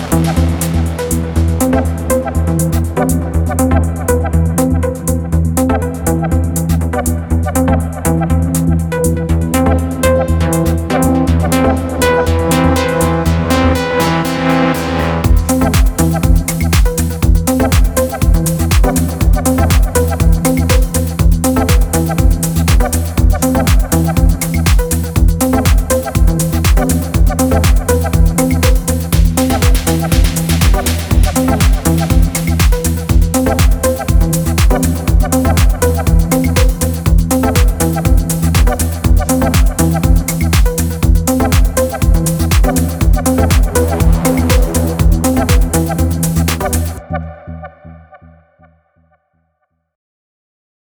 Gracias.